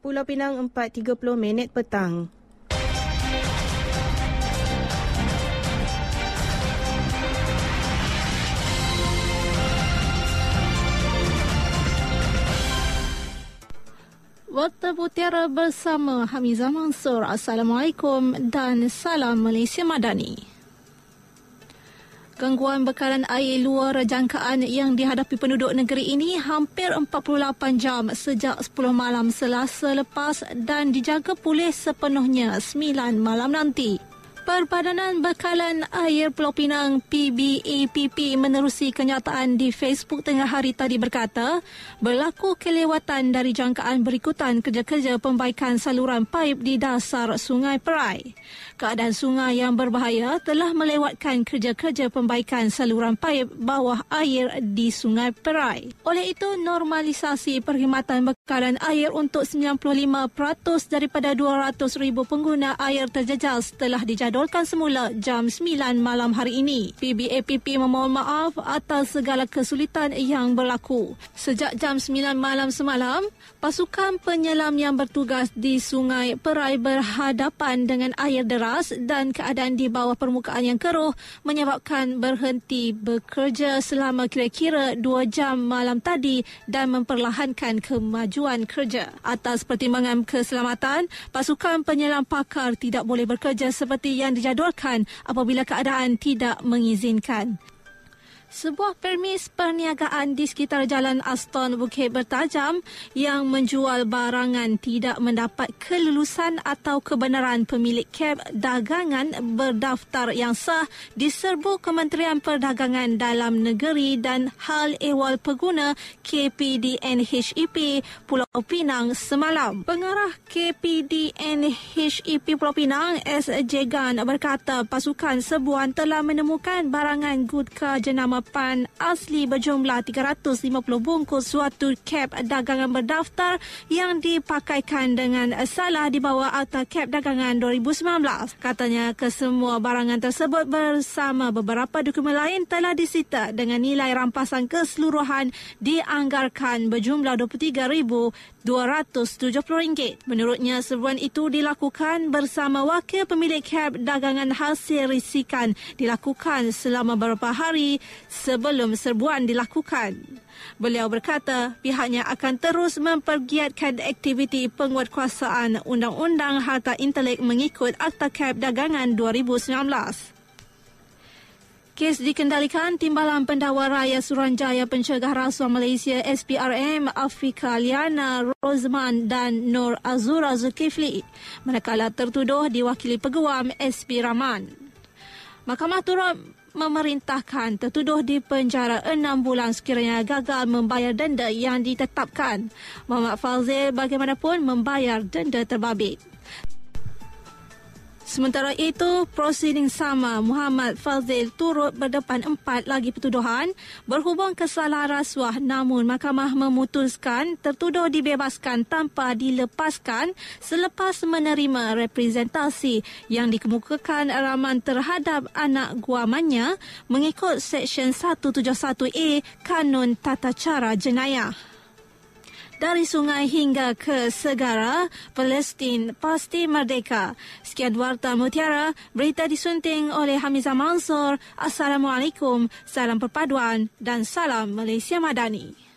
Pulau Pinang 4.30 minit petang. Waktu Putera bersama Hamizah Mansur. Assalamualaikum dan salam Malaysia Madani. Gangguan bekalan air luar jangkaan yang dihadapi penduduk negeri ini hampir 48 jam sejak 10 malam selasa lepas dan dijaga pulih sepenuhnya 9 malam nanti. Perbadanan Bekalan Air Pulau Pinang PBAPP menerusi kenyataan di Facebook tengah hari tadi berkata berlaku kelewatan dari jangkaan berikutan kerja-kerja pembaikan saluran paip di dasar Sungai Perai. Keadaan sungai yang berbahaya telah melewatkan kerja-kerja pembaikan saluran paip bawah air di Sungai Perai. Oleh itu, normalisasi perkhidmatan bekalan air untuk 95% daripada 200,000 pengguna air terjejas telah dijadualkan semula jam 9 malam hari ini. PBAPP memohon maaf atas segala kesulitan yang berlaku. Sejak jam 9 malam semalam, pasukan penyelam yang bertugas di Sungai Perai berhadapan dengan air deras dan keadaan di bawah permukaan yang keruh menyebabkan berhenti bekerja selama kira-kira 2 jam malam tadi dan memperlahankan kemajuan kerja. Atas pertimbangan keselamatan, pasukan penyelam pakar tidak boleh bekerja seperti yang dijadualkan apabila keadaan tidak mengizinkan. Sebuah permis perniagaan di sekitar Jalan Aston Bukit Bertajam yang menjual barangan tidak mendapat kelulusan atau kebenaran pemilik keb dagangan berdaftar yang sah diserbu Kementerian Perdagangan Dalam Negeri dan Hal Ehwal Pengguna KPDNHEP Pulau Pinang semalam. Pengarah KPDNHEP Pulau Pinang S.J. Gan berkata pasukan sebuan telah menemukan barangan gudka jenama pan asli berjumlah 350 bungkus suatu kep dagangan berdaftar yang dipakaikan dengan salah di bawah Akta Kep Dagangan 2019. Katanya kesemua barangan tersebut bersama beberapa dokumen lain telah disita dengan nilai rampasan keseluruhan dianggarkan berjumlah RM23,270. Menurutnya, seruan itu dilakukan bersama wakil pemilik kep dagangan hasil risikan dilakukan selama beberapa hari sebelum serbuan dilakukan. Beliau berkata pihaknya akan terus mempergiatkan aktiviti penguatkuasaan Undang-Undang Harta Intelek mengikut Akta Kep Dagangan 2019. Kes dikendalikan Timbalan Pendakwa Raya Suruhanjaya Pencegah Rasuah Malaysia SPRM Afrika Liana Rozman dan Nur Azura Zulkifli manakala tertuduh diwakili peguam SP Rahman. Mahkamah turut memerintahkan tertuduh di penjara enam bulan sekiranya gagal membayar denda yang ditetapkan. Muhammad Fazil bagaimanapun membayar denda terbabit. Sementara itu, prosiding sama Muhammad Fazil turut berdepan empat lagi pertuduhan berhubung kesalahan rasuah. Namun mahkamah memutuskan tertuduh dibebaskan tanpa dilepaskan selepas menerima representasi yang dikemukakan raman terhadap anak guamannya mengikut Seksyen 171A Kanun Tata Cara Jenayah dari sungai hingga ke segara, Palestin pasti merdeka. Sekian Warta Mutiara, berita disunting oleh Hamizah Mansur. Assalamualaikum, salam perpaduan dan salam Malaysia Madani.